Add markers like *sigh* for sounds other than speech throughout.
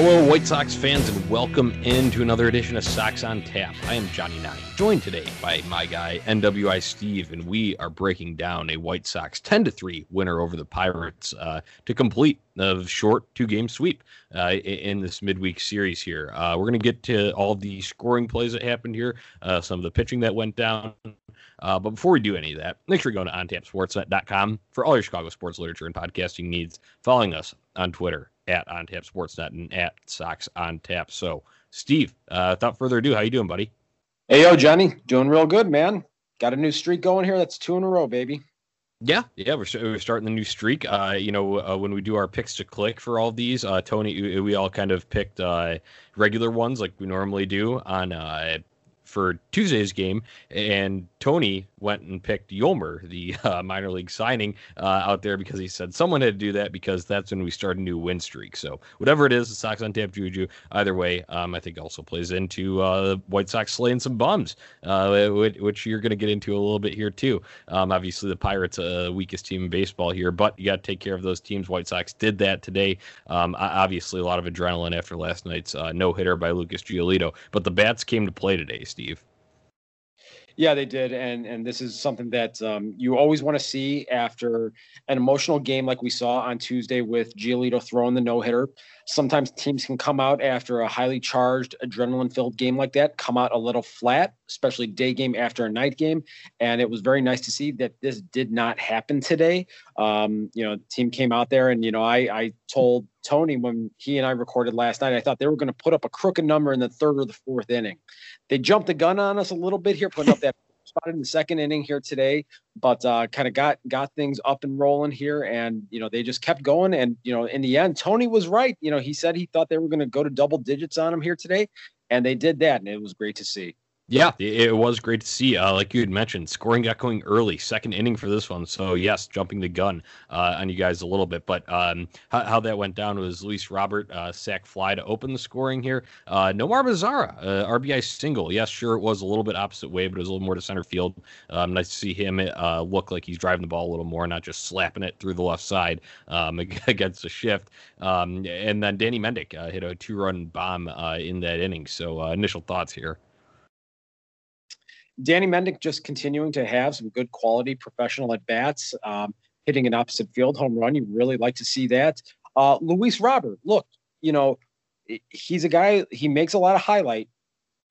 Hello, White Sox fans, and welcome into another edition of Sox on Tap. I am Johnny Nani, joined today by my guy NWI Steve, and we are breaking down a White Sox 10 to 3 winner over the Pirates uh, to complete a short two game sweep uh, in this midweek series here. Uh, we're going to get to all the scoring plays that happened here, uh, some of the pitching that went down. Uh, but before we do any of that, make sure you go to ontapsportsnet.com for all your Chicago sports literature and podcasting needs. Following us on Twitter at On Tap Sportsnet and at Sox on Tap. So, Steve, uh, without further ado, how you doing, buddy? Hey, yo, Johnny, doing real good, man. Got a new streak going here. That's two in a row, baby. Yeah, yeah, we're, we're starting the new streak. Uh, you know, uh, when we do our picks to click for all these, uh, Tony, we all kind of picked uh, regular ones like we normally do on uh, for Tuesday's game, and Tony went and picked Yolmer, the *laughs* uh, minor league signing, uh, out there because he said someone had to do that because that's when we start a new win streak. So whatever it is, the Sox on tap juju. Either way, um, I think also plays into uh, White Sox slaying some bums, uh, which you're going to get into a little bit here too. Um, obviously, the Pirates uh, weakest team in baseball here, but you got to take care of those teams. White Sox did that today. Um, obviously, a lot of adrenaline after last night's uh, no hitter by Lucas Giolito, but the bats came to play today. Steve. Yeah, they did, and and this is something that um, you always want to see after an emotional game like we saw on Tuesday with Giolito throwing the no hitter. Sometimes teams can come out after a highly charged, adrenaline-filled game like that, come out a little flat, especially day game after a night game. And it was very nice to see that this did not happen today. Um, you know, team came out there, and you know, I I told Tony when he and I recorded last night, I thought they were going to put up a crooked number in the third or the fourth inning they jumped the gun on us a little bit here, putting up that *laughs* spot in the second inning here today, but uh, kind of got got things up and rolling here, and you know they just kept going, and you know in the end, Tony was right. You know he said he thought they were going to go to double digits on him here today, and they did that, and it was great to see. Yeah, it was great to see. Uh, like you had mentioned, scoring got going early, second inning for this one. So yes, jumping the gun uh, on you guys a little bit. But um, how, how, that went down was Luis Robert uh, sac fly to open the scoring here. Uh, Nomar Mazara, uh, RBI single. Yes, sure, it was a little bit opposite way, but it was a little more to center field. Um, nice to see him uh, look like he's driving the ball a little more, not just slapping it through the left side um, *laughs* against the shift. Um, and then Danny Mendick hit a two-run bomb in that inning. So initial thoughts here. Danny Mendick just continuing to have some good quality professional at bats, um, hitting an opposite field home run. You really like to see that. Uh, Luis Robert, look, you know, he's a guy, he makes a lot of highlight,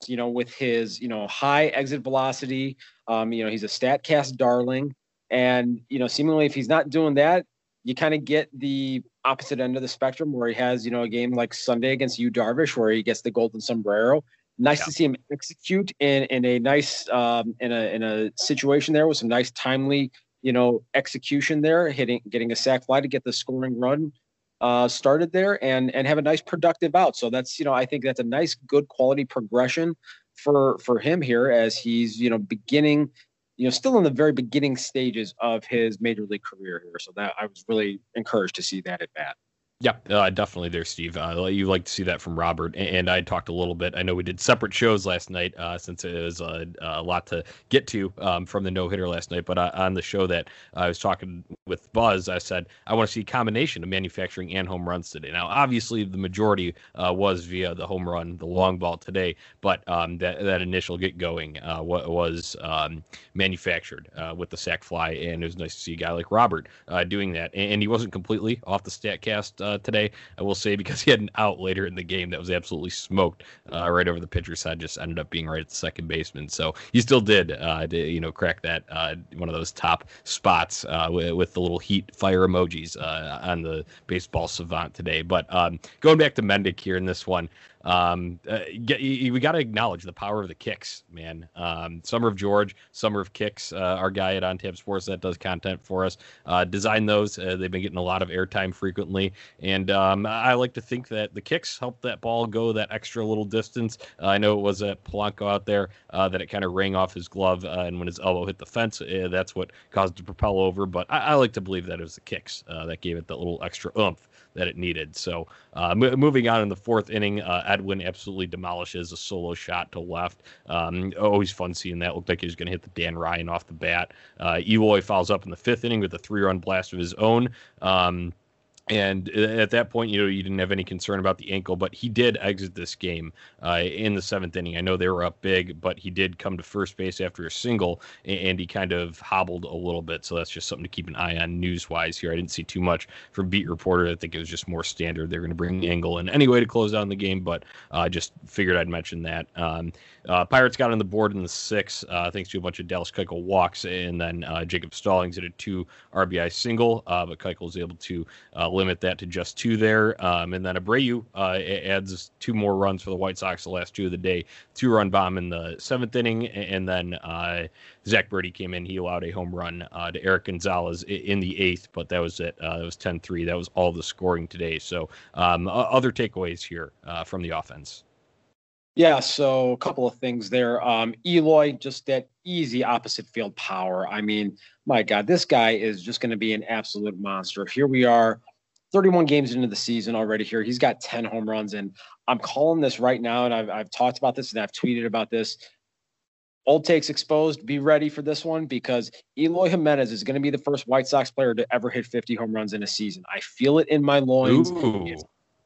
you know, with his, you know, high exit velocity. Um, you know, he's a StatCast darling. And, you know, seemingly if he's not doing that, you kind of get the opposite end of the spectrum where he has, you know, a game like Sunday against Yu Darvish where he gets the golden sombrero nice yeah. to see him execute in in a nice um, in a in a situation there with some nice timely you know execution there, hitting getting a sac fly to get the scoring run uh, started there and and have a nice productive out. So that's you know I think that's a nice good quality progression for for him here as he's you know beginning you know still in the very beginning stages of his major league career here. So that I was really encouraged to see that at bat. Yeah, uh, definitely there, Steve. Uh, you like to see that from Robert. And I talked a little bit. I know we did separate shows last night uh, since it was a, a, lot to get to um, from the no hitter last night. But uh, on the show that I was talking with Buzz, I said I want to see a combination of manufacturing and home runs today. Now, obviously, the majority uh, was via the home run, the long ball today. But um, that that initial get going uh, was um, manufactured with the sac fly, and it was nice to see a guy like Robert doing that. And, and he wasn't completely off the Statcast uh, today. I will say because he had an out later in the game that was absolutely smoked uh, right over the pitcher's side. Just ended up being right at the second baseman. So he still did, uh, to, you know, crack that uh, one of those top spots uh, with, with, the little heat fire emojis uh, on the baseball savant today. But um, going back to Mendick here in this one. Um, uh, get, we got to acknowledge the power of the kicks, man. Um, Summer of George, Summer of Kicks, uh, our guy at On Tap Sports that does content for us, uh, designed those. Uh, they've been getting a lot of airtime frequently, and um, I like to think that the kicks helped that ball go that extra little distance. I know it was at Polanco out there uh, that it kind of rang off his glove, uh, and when his elbow hit the fence, that's what caused it to propel over. But I, I like to believe that it was the kicks that gave it that little extra oomph that it needed. So uh, m- moving on in the fourth inning, uh, Edwin absolutely demolishes a solo shot to left. Um, always fun seeing that. Looked like he was going to hit the Dan Ryan off the bat. Uh, Eloy fouls up in the fifth inning with a three-run blast of his own. Um, and at that point, you know, you didn't have any concern about the ankle, but he did exit this game uh, in the seventh inning. I know they were up big, but he did come to first base after a single, and he kind of hobbled a little bit. So that's just something to keep an eye on news wise here. I didn't see too much from beat reporter. I think it was just more standard. They're going to bring Engel in anyway to close down the game, but I uh, just figured I'd mention that. Um, uh, Pirates got on the board in the six, uh, thanks to a bunch of Dallas Keuchel walks, and then uh, Jacob Stallings did a two RBI single, uh, but Keuchel was able to limit that to just two there. Um, and then Abreu uh, adds two more runs for the White Sox the last two of the day. Two run bomb in the seventh inning. And then uh, Zack Burdi came in. He allowed a home run uh, to Erik Gonzalez in the eighth, but that was it. Uh, it was 10 3. That was all the scoring today. So um, other takeaways here uh, from the offense. Yeah, so a couple of things there. Um, Eloy, just that easy opposite field power. I mean, my God, this guy is just going to be an absolute monster. Here we are, 31 games into the season already here. He's got 10 home runs. And I'm calling this right now. And I've, I've talked about this and I've tweeted about this. Old takes exposed. Be ready for this one because Eloy Jimenez is going to be the first White Sox player to ever hit 50 home runs in a season. I feel it in my loins. Ooh. It's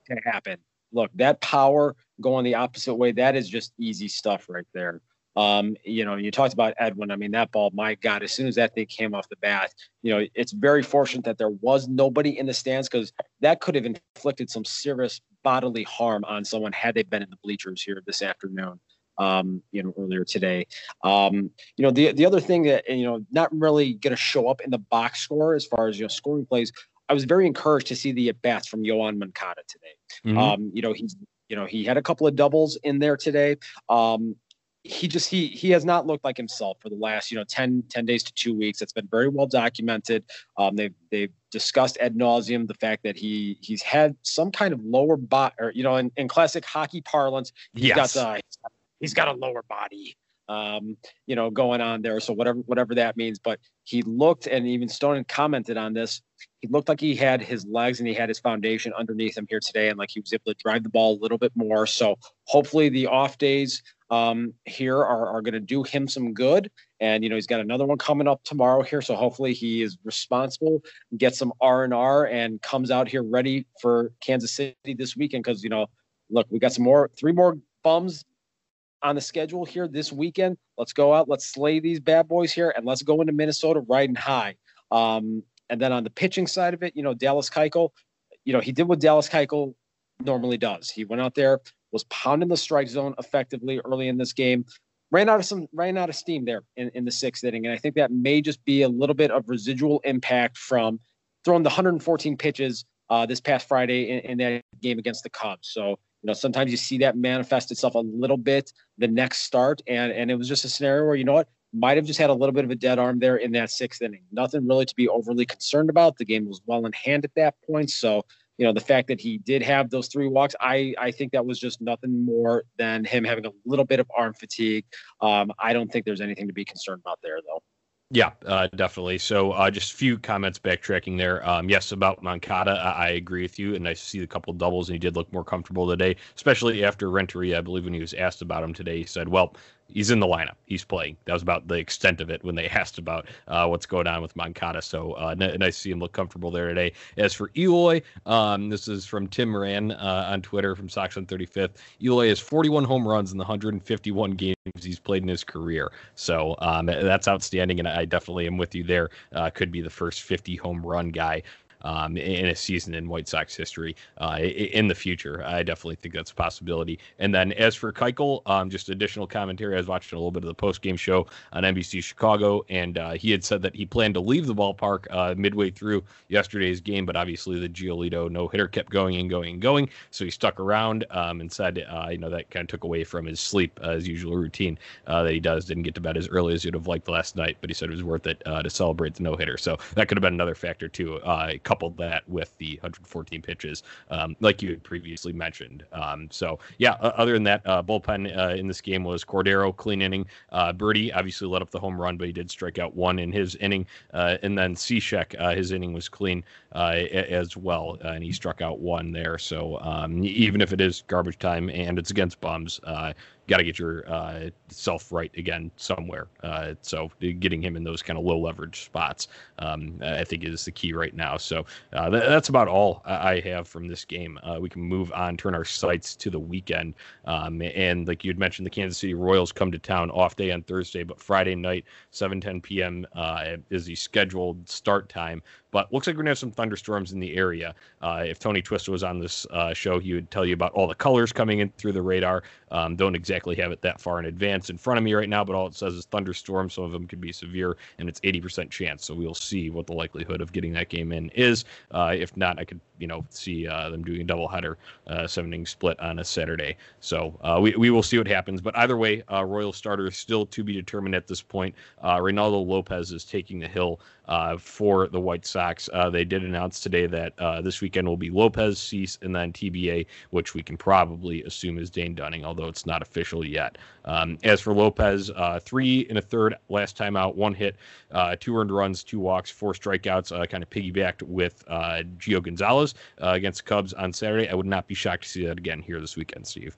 going to happen. Look, that power going the opposite way, that is just easy stuff right there. Um, you know, you talked about Edwin. I mean, that ball, my God, as soon as that thing came off the bat, you know, it's very fortunate that there was nobody in the stands because that could have inflicted some serious bodily harm on someone had they been in the bleachers here this afternoon. Um, you know, earlier today. Um, you know, the the other thing that you know, not really going to show up in the box score as far as you know scoring plays. I was very encouraged to see the at bats from Yoan Moncada today. Mm-hmm. Um, you know, he's you know he had a couple of doubles in there today. Um, he just he he has not looked like himself for the last you know 10, 10 days to two weeks. It's been very well documented. Um, they've they've discussed ad nauseum the fact that he he's had some kind of lower body or you know in, in classic hockey parlance he's yes. got the he's got a lower body um, you know going on there. So whatever whatever that means. But he looked and even stone commented on this he looked like he had his legs and he had his foundation underneath him here today and like he was able to drive the ball a little bit more. So hopefully the off days um, here are, are going to do him some good. And you know he's got another one coming up tomorrow here, so hopefully he is responsible, gets some R and R, and comes out here ready for Kansas City this weekend. Because you know, look, we got some more, three more bums on the schedule here this weekend. Let's go out, let's slay these bad boys here, and let's go into Minnesota riding high. Um, and then on the pitching side of it, you know, Dallas Keuchel, you know, he did what Dallas Keuchel normally does. He went out there, was pounding the strike zone effectively early in this game. Ran out of some ran out of steam there in, in the sixth inning. And I think that may just be a little bit of residual impact from throwing the 114 pitches uh, this past Friday in, in that game against the Cubs. So, you know, sometimes you see that manifest itself a little bit the next start. And and it was just a scenario where, you know what, might have just had a little bit of a dead arm there in that sixth inning. Nothing really to be overly concerned about. The game was well in hand at that point. So you know the fact that he did have those three walks i i think that was just nothing more than him having a little bit of arm fatigue um, i don't think there's anything to be concerned about there though yeah, uh, definitely. So, uh, just a few comments backtracking there. Um, yes, about Moncada, I, I, agree with you, and I see a couple doubles, and he did look more comfortable today, especially after Renteria. I believe when he was asked about him today, he said, "Well, he's in the lineup. He's playing. That was about the extent of it when they *laughs* asked about uh, what's going on with Moncada. So uh, n- nice to see him look comfortable there today. As for Eloy, um, this is from Tim Moran uh, on Twitter from Sox on 35th. Eloy has 41 home runs in the 151 games he's played in his career. So um, that's outstanding, and I definitely am with you there. Uh, could be the first 50 home run guy um, in a season in White Sox history uh, in the future. I definitely think that's a possibility. And then as for Keuchel, um, just additional commentary. I was watching a little bit of the post game show on NBC Chicago, and uh, he had said that he planned to leave the ballpark uh, midway through yesterday's game, but obviously the Giolito no hitter kept going and going and going, so he stuck around um, and said, uh, you know, that kind of took away from his sleep, uh, his usual routine uh, that he does. Didn't get to bed as early as he'd have liked last night, but he said it was worth it to celebrate the no hitter. So that could have been another factor too coupled that with the 114 pitches, um, like you had previously mentioned. Um, so yeah, uh, other than that, uh, bullpen uh, in this game was Cordero, clean inning. Uh, Burdi obviously let up the home run, but he did strike out one in his inning. Uh, and then Cishek, uh, his inning was clean as well, and he struck out one there. So um, even if it is garbage time and it's against bums, got to get your uh, self right again somewhere. Uh, so getting him in those kind of low leverage spots, um, I think is the key right now. So uh, th- that's about all I have from this game. Uh, we can move on, turn our sights to the weekend. Um, and like you had mentioned, the Kansas City Royals come to town off day on Thursday, but Friday night, 7 10 p.m. Uh, is the scheduled start time. But looks like we're gonna have some thunderstorms in the area. Uh, if Tony Twist was on this show, he would tell you about all the colors coming in through the radar. Um, don't exactly have it that far in advance in front of me right now, but all it says is thunderstorms. Some of them could be severe, and it's 80% chance. So we'll see what the likelihood of getting that game in is. Uh, if not, I could you know see uh, them doing a doubleheader, uh, seven split on a Saturday. So uh, we we will see what happens. But either way, uh, Royal starter is still to be determined at this point. Uh, Reynaldo Lopez is taking the hill uh, for the White Sox. Uh, they did announce today that uh, this weekend will be Lopez, Cease, and then TBA, which we can probably assume is Dane Dunning, although it's not official yet. Um, as for Lopez, uh, three and a third last time out, one hit, uh, two earned runs, two walks, four strikeouts, uh, kind of piggybacked with Gio Gonzalez against the Cubs on Saturday. I would not be shocked to see that again here this weekend, Steve.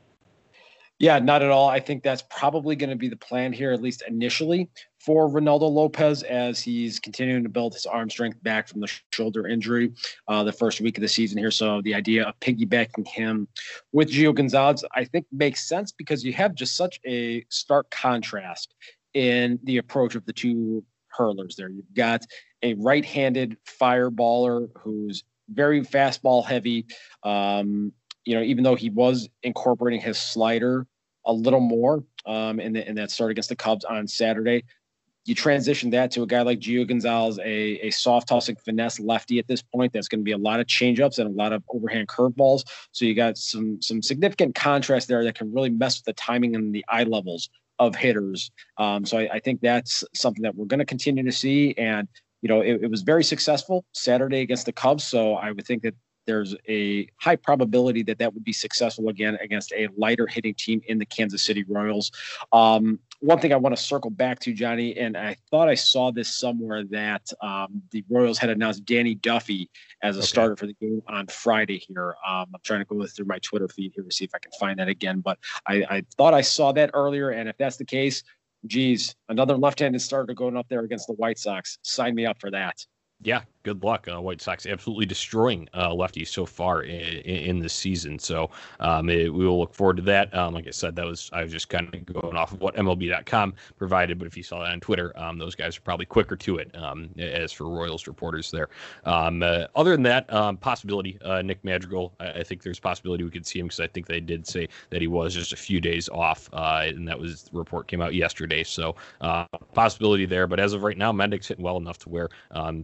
Yeah, not at all. I think that's probably going to be the plan here, at least initially, for Ronaldo Lopez as he's continuing to build his arm strength back from the shoulder injury uh, the first week of the season here. So the idea of piggybacking him with Gio Gonzalez, I think, makes sense because you have just such a stark contrast in the approach of the two hurlers there. You've got a right handed fireballer who's very fastball heavy. Um, you know, even though he was incorporating his slider a little more um, in, the, in that start against the Cubs on Saturday, you transition that to a guy like Gio Gonzalez, a, a soft tossing finesse lefty at this point. That's going to be a lot of changeups and a lot of overhand curveballs. So you got some some significant contrast there that can really mess with the timing and the eye levels of hitters. Um, so I, I, think that's something that we're going to continue to see. And you know, it, it was very successful Saturday against the Cubs. So I would think that there's a high probability that that would be successful again against a lighter hitting team in the Kansas City Royals. Um, one thing I want to circle back to, Johnny, and I thought I saw this somewhere that um, the Royals had announced Danny Duffy as a okay. starter for the game on Friday here. Um, I'm trying to go through my Twitter feed here to see if I can find that again, but I, I thought I saw that earlier. And if that's the case, geez, another left handed starter going up there against the White Sox. Sign me up for that yeah, good luck. Uh, White Sox absolutely destroying uh, lefties so far in, in, this season. So um, it, we will look forward to that. Um, like I said, that was I was just kind of going off of what MLB.com provided. But if you saw that on Twitter, um, those guys are probably quicker to it. Um, as for Royals reporters there. Um, uh, other than that, um, possibility uh, Nick Madrigal. I, I, think there's possibility we could see him because I think they did say that he was just a few days off, uh, and that was the report came out yesterday. So uh, possibility there. But as of right now, Mendick's hitting well enough to where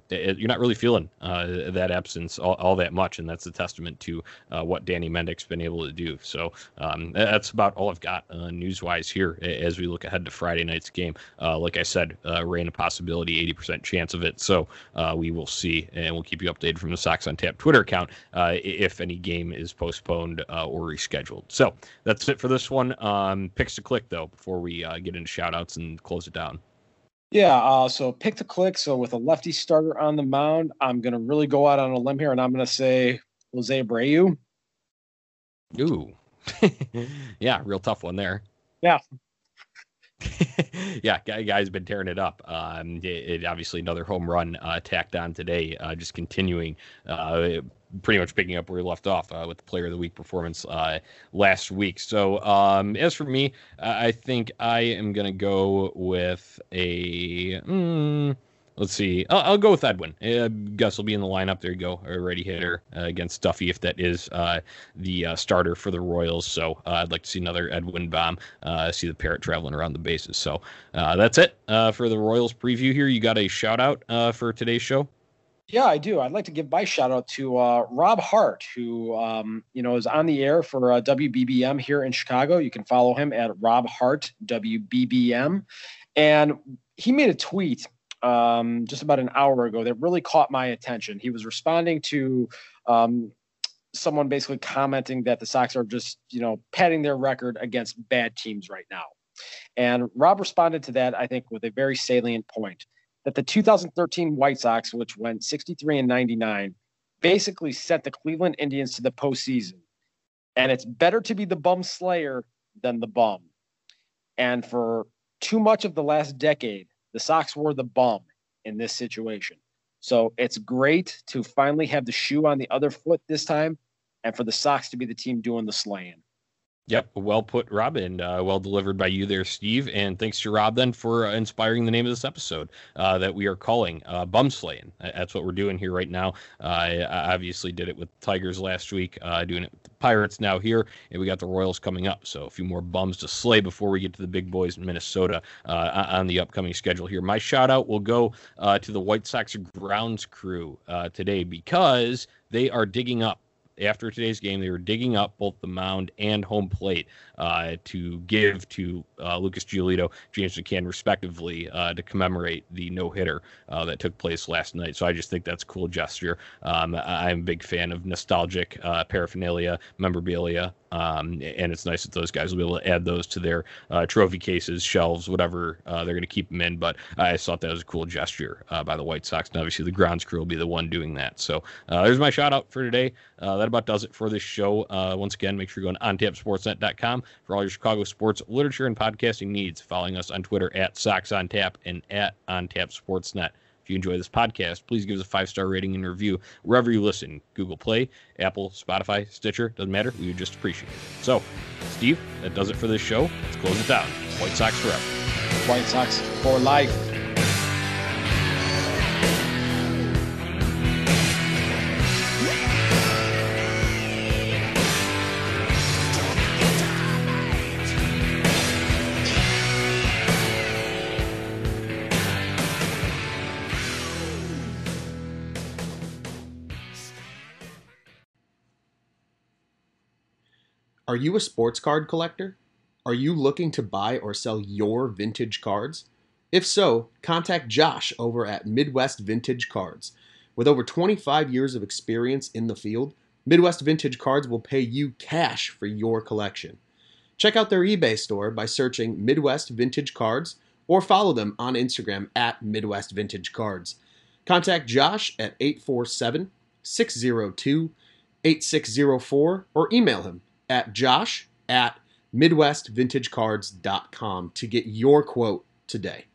it, you're not really feeling uh, that absence all, all, that much, and that's a testament to uh, what Danny Mendick's been able to do. So um, that's about all I've got uh, news wise here as we look ahead to Friday night's game. Uh, like I said, uh, rain a possibility, 80% chance of it. So uh, we will see, and we'll keep you updated from the Sox on Tap Twitter account if any game is postponed or rescheduled. So that's it for this one. Um, picks to click though before we get into shout outs and close it down. Yeah, uh, so pick the click. So with a lefty starter on the mound, I'm going to really go out on a limb here, and I'm going to say Jose Abreu. Ooh, *laughs* yeah, real tough one there. Yeah, *laughs* yeah, guy, guy's been tearing it up. Um, it, it, obviously another home run uh, tacked on today, uh, just continuing uh, pretty much picking up where we left off uh, with the player of the week performance uh, last week. So um, as for me, I think I am to go with a. Mm, let's see. I'll, I'll, go with Edwin. Uh, Gus will be in the lineup. There you go. A ready hitter uh, against Duffy if that is uh, the uh, starter for the Royals. So uh, I'd like to see another Edwin bomb. Uh, see the parrot traveling around the bases. So that's it for the Royals preview here. You got a shout out for today's show? Yeah, I do. I'd like to give my shout out to uh, Rob Hart, who um, you know is on the air for uh, WBBM here in Chicago. You can follow him at Rob Hart WBBM, and he made a tweet um, just about an hour ago that really caught my attention. He was responding to um, someone basically commenting that the Sox are just you know padding their record against bad teams right now, and Rob responded to that I think with a very salient point that the 2013 White Sox, which went 63 and 99, basically sent the Cleveland Indians to the postseason. And it's better to be the bum slayer than the bum. And for too much of the last decade, the Sox were the bum in this situation. So it's great to finally have the shoe on the other foot this time and for the Sox to be the team doing the slaying. Yep, well put, Rob, and uh, well delivered by you there, Steve. And thanks to Rob then for uh, inspiring the name of this episode uh, that we are calling uh, Bum Slaying. That's what we're doing here right now. I obviously did it with Tigers last week, uh, doing it with the Pirates now here, and we got the Royals coming up. So a few more bums to slay before we get to the big boys in Minnesota uh, on the upcoming schedule here. My shout out will go uh, to the White Sox grounds crew today because they are digging up after today's game, they were digging up both the mound and home plate uh, to give to uh, Lucas Giolito, James McCann, respectively, uh, to commemorate the no hitter uh, that took place last night. So I just think that's a cool gesture. Um, I'm a big fan of nostalgic uh, paraphernalia, memorabilia, um, and it's nice that those guys will be able to add those to their uh, trophy cases, shelves, whatever uh, they're going to keep them in. But I thought that was a cool gesture uh, by the White Sox, and obviously the grounds crew will be the one doing that. So uh, there's my shout out for today. that about does it for this show. once again, make sure you go on ontapsportsnet.com for all your Chicago sports literature and podcasting needs. Following us on Twitter at Sox and at ontapsportsnet. Sportsnet. If you enjoy this podcast, please give us a five star rating and review wherever you listen Google Play, Apple, Spotify, Stitcher, doesn't matter. We would just appreciate it. So, Steve, that does it for this show. Let's close it down. White Sox forever. White Sox for life. Are you a sports card collector? Are you looking to buy or sell your vintage cards? If so, contact Josh over at Midwest Vintage Cards. With over 25 years of experience in the field, Midwest Vintage Cards will pay you cash for your collection. Check out their eBay store by searching Midwest Vintage Cards or follow them on Instagram at Midwest Vintage Cards. Contact Josh at 847 602 8604 or email him at josh at midwestvintagecards.com to get your quote today.